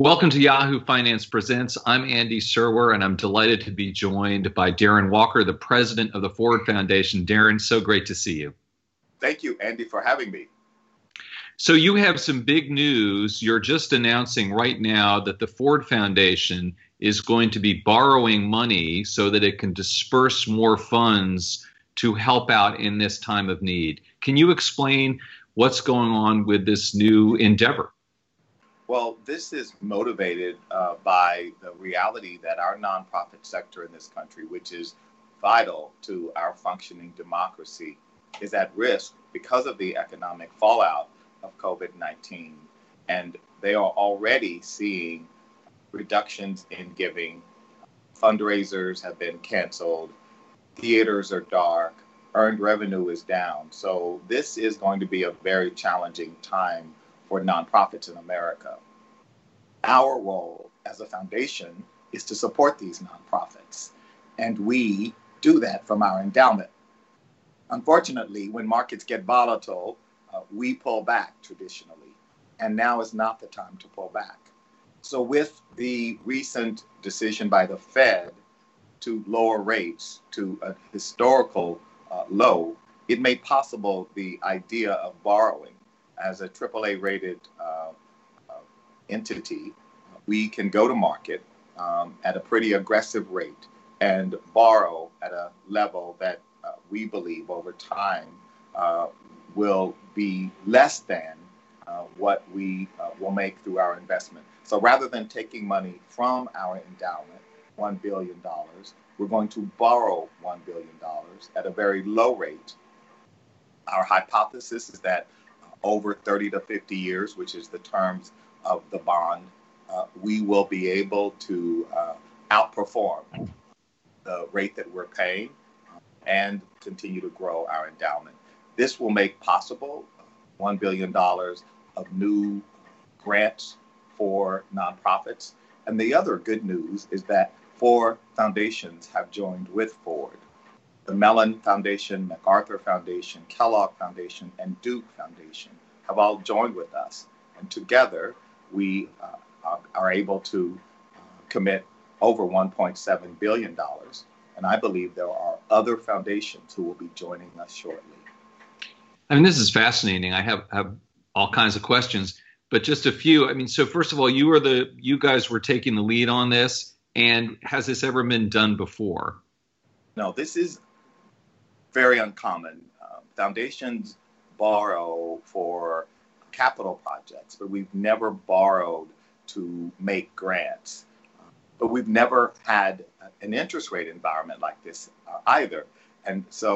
Welcome to Yahoo Finance Presents. I'm Andy Serwer, and I'm delighted to be joined by Darren Walker, the president of the Ford Foundation. Darren, so great to see you. Thank you, Andy, for having me. So, you have some big news. You're just announcing right now that the Ford Foundation is going to be borrowing money so that it can disperse more funds to help out in this time of need. Can you explain what's going on with this new endeavor? Well, this is motivated uh, by the reality that our nonprofit sector in this country, which is vital to our functioning democracy, is at risk because of the economic fallout of COVID 19. And they are already seeing reductions in giving. Fundraisers have been canceled, theaters are dark, earned revenue is down. So, this is going to be a very challenging time for nonprofits in America. Our role as a foundation is to support these nonprofits, and we do that from our endowment. Unfortunately, when markets get volatile, uh, we pull back traditionally, and now is not the time to pull back. So, with the recent decision by the Fed to lower rates to a historical uh, low, it made possible the idea of borrowing as a AAA rated uh, entity, we can go to market um, at a pretty aggressive rate and borrow at a level that uh, we believe over time uh, will be less than uh, what we uh, will make through our investment. So rather than taking money from our endowment, $1 billion, we're going to borrow $1 billion at a very low rate. Our hypothesis is that over 30 to 50 years, which is the terms of the bond, uh, we will be able to uh, outperform the rate that we're paying uh, and continue to grow our endowment. This will make possible $1 billion of new grants for nonprofits. And the other good news is that four foundations have joined with Ford the Mellon Foundation, MacArthur Foundation, Kellogg Foundation, and Duke Foundation have all joined with us. And together, we uh, are able to uh, commit over $1.7 billion. And I believe there are other foundations who will be joining us shortly. I mean, this is fascinating. I have, have all kinds of questions, but just a few. I mean, so first of all, you were the you guys were taking the lead on this, and has this ever been done before? No, this is very uncommon. Uh, foundations borrow for capital projects, but we've never borrowed to make grants. but we've never had an interest rate environment like this uh, either. And so,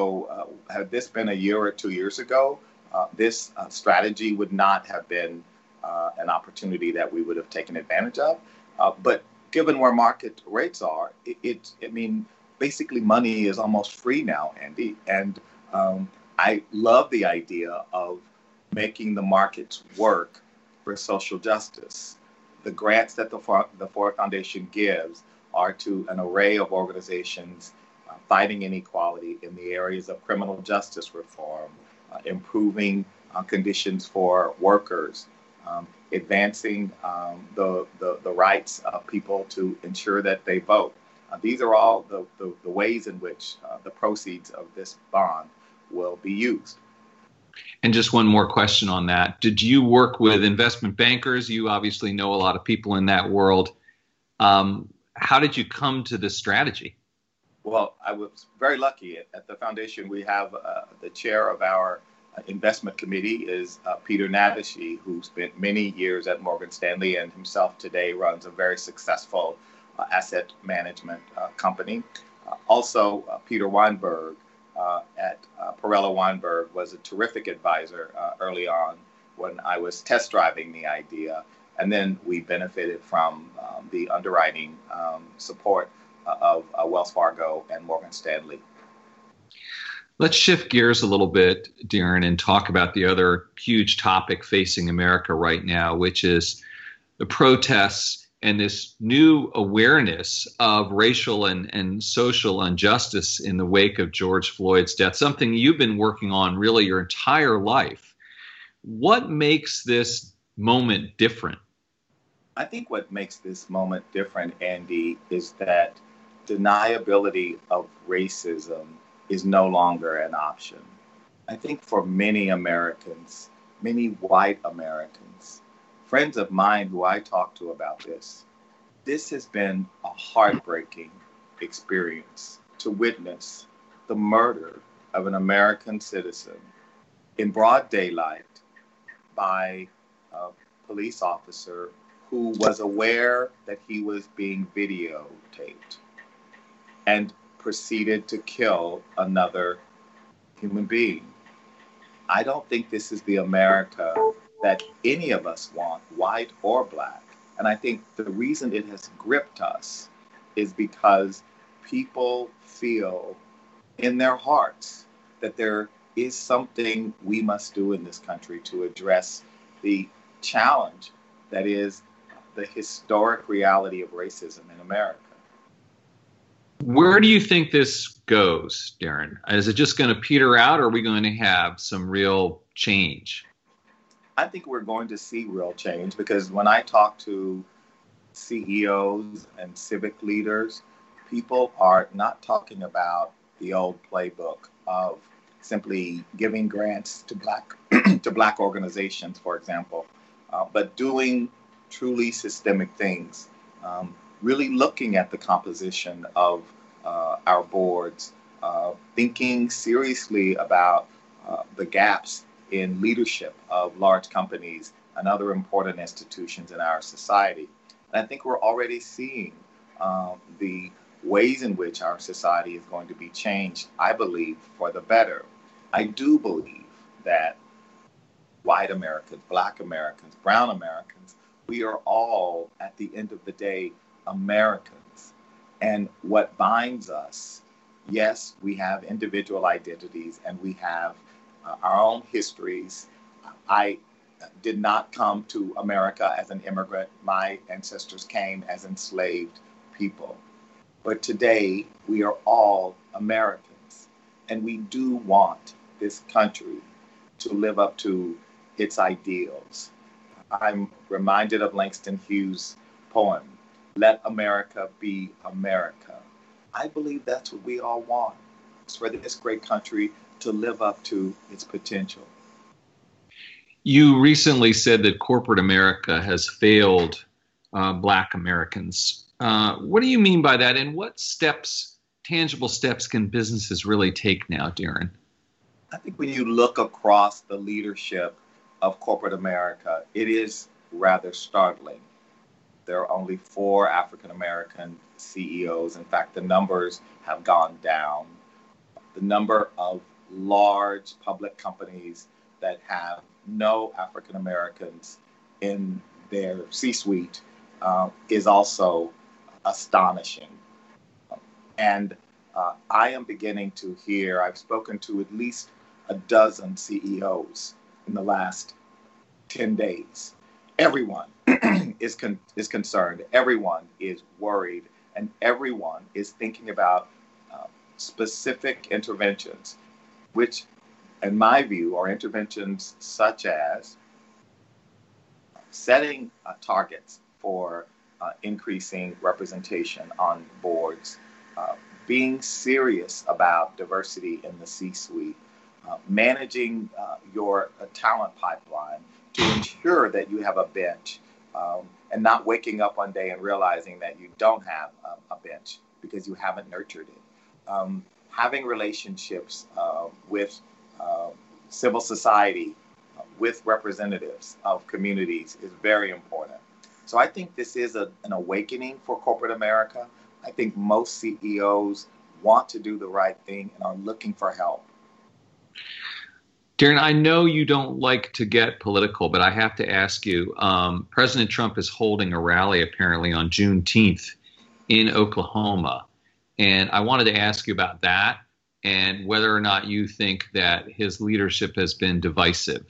uh, had this been a year or two years ago, uh, this uh, strategy would not have been uh, an opportunity that we would have taken advantage of. but given where market rates are, it, it, I mean, basically money is almost free now, Andy. And um, I love the idea of making the markets work for social justice. The grants that the, the Ford Foundation gives are to an array of organizations uh, fighting inequality in the areas of criminal justice reform, uh, improving uh, conditions for workers, um, advancing um, the, the, the, rights of people to ensure that they vote. Uh, these are all the, the, the ways in which uh, the proceeds of this bond will be used. And just one more question on that. Did you work with investment bankers? You obviously know a lot of people in that world. Um, how did you come to this strategy? Well, I was very lucky at, the foundation. We have uh, the chair of our uh, investment committee is uh, Peter Nadosy, who spent many years at Morgan Stanley and himself today runs a very successful uh, asset management uh, company. Uh, also, Peter Weinberg, uh, at uh, Perella Weinberg was a terrific advisor uh, early on when I was test driving the idea. And then we benefited from um, the underwriting um, support uh, of uh, Wells Fargo and Morgan Stanley. Let's shift gears a little bit, Darren, and talk about the other huge topic facing America right now, which is the protests and this new awareness of racial and, and social injustice in the wake of George Floyd's death, something you've been working on really your entire life. What makes this moment different? I think what makes this moment different, Andy, is that deniability of racism is no longer an option. I think for many Americans, many white Americans, friends of mine who I talk to about this, this has been a heartbreaking experience to witness the murder of an American citizen in broad daylight by a police officer who was aware that he was being videotaped and proceeded to kill another human being. I don't think this is the America that any of us want, white or black. And I think the reason it has gripped us is because people feel in their hearts that there is something we must do in this country to address the challenge that is the historic reality of racism in America. Where do you think this goes, Darren? Is it just going to peter out, or are we going to have some real change? I think we're going to see real change because when I talk to CEOs and civic leaders, people are not talking about the old playbook of simply giving grants to black to black organizations, for example, uh, but doing truly systemic things. Um, really looking at the composition of uh, our boards, uh, thinking seriously about uh, the gaps in leadership of large companies and other important institutions in our society. And I think we're already seeing um, the ways in which our society is going to be changed, I believe, for the better. I do believe that white Americans, black Americans, brown Americans, we are all, at the end of the day, Americans. And what binds us, yes, we have individual identities and we have our own histories. I did not come to America as an immigrant. My ancestors came as enslaved people. But today, we are all Americans. And we do want this country to live up to its ideals. I'm reminded of Langston Hughes' poem, Let America Be America. I believe that's what we all want. It's for this great country to live up to its potential. You recently said that corporate America has failed uh, Black Americans. Uh, what do you mean by that, and what steps, tangible steps, can businesses really take now, Darren? I think when you look across the leadership of corporate America, it is rather startling. There are only four African American CEOs. In fact, the numbers have gone down. The number of large public companies that have no African Americans in their C suite uh, is also astonishing. And uh, I am beginning to hear, I've spoken to at least a dozen CEOs in the last 10 days. Everyone is, con- is concerned, everyone is worried, and everyone is thinking about uh, specific interventions, which, in my view, are interventions such as setting uh, targets for uh, increasing representation on boards, uh, being serious about diversity in the C suite, uh, managing uh, your uh, talent pipeline to ensure that you have a bench um, and not waking up one day and realizing that you don't have a, a bench because you haven't nurtured it. Um, having relationships uh, with civil society, with representatives of communities is very important. So I think this is a, an awakening for corporate America. I think most CEOs want to do the right thing and are looking for help. Darren, I know you don't like to get political, but I have to ask you um, President Trump is holding a rally apparently on Juneteenth in Oklahoma. And I wanted to ask you about that and whether or not you think that his leadership has been divisive.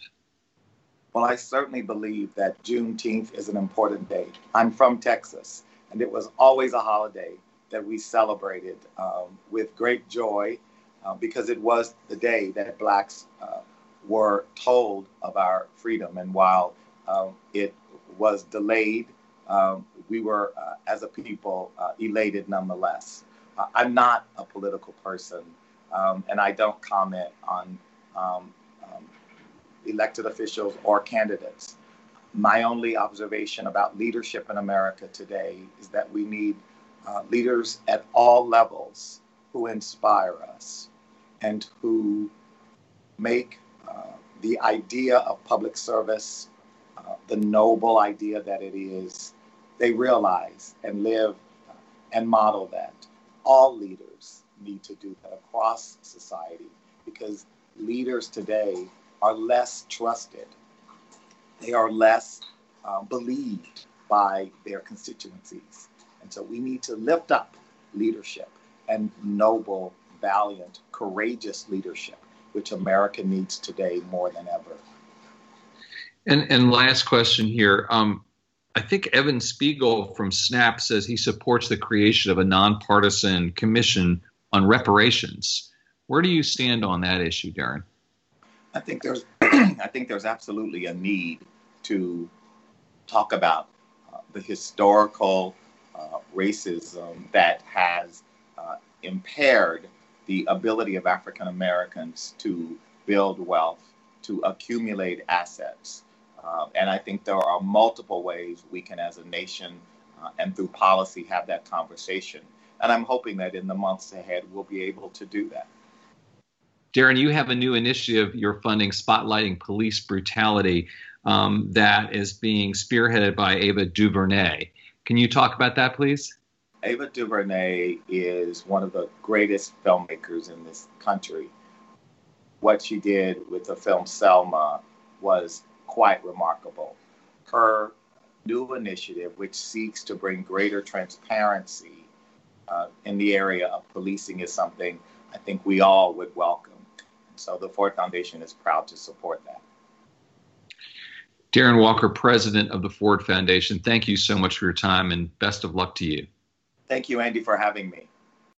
Well, I certainly believe that Juneteenth is an important day. I'm from Texas, and it was always a holiday that we celebrated um, with great joy uh, because it was the day that Blacks uh, were told of our freedom. And while um, it was delayed um, we were, uh, as a people, uh, elated nonetheless. Uh, I'm not a political person, um, and I don't comment on um, um, elected officials or candidates. My only observation about leadership in America today is that we need uh, leaders at all levels who inspire us and who make uh, the idea of public service, uh, the noble idea that it is, they realize and live and model that. All leaders need to do that across society because leaders today are less trusted. They are less uh, believed by their constituencies. And so we need to lift up leadership and noble, valiant, courageous leadership, which America needs today more than ever. And, and last question here. Um, I think Evan Spiegel from SNAP says he supports the creation of a nonpartisan commission on reparations. Where do you stand on that issue, Darren? I think there's I think there's absolutely a need to talk about uh, the historical uh, racism that has uh, impaired the ability of African Americans to build wealth, to accumulate assets. Uh, and I think there are multiple ways we can, as a nation uh, and through policy, have that conversation. And I'm hoping that in the months ahead, we'll be able to do that. Darren, you have a new initiative you're funding, spotlighting police brutality, um, that is being spearheaded by Ava DuVernay. Can you talk about that, please? Ava DuVernay is one of the greatest filmmakers in this country. What she did with the film Selma was quite remarkable. Her new initiative, which seeks to bring greater transparency uh, in the area of policing, is something I think we all would welcome. So the Ford Foundation is proud to support that. Darren Walker, president of the Ford Foundation, thank you so much for your time and best of luck to you. Thank you, Andy, for having me.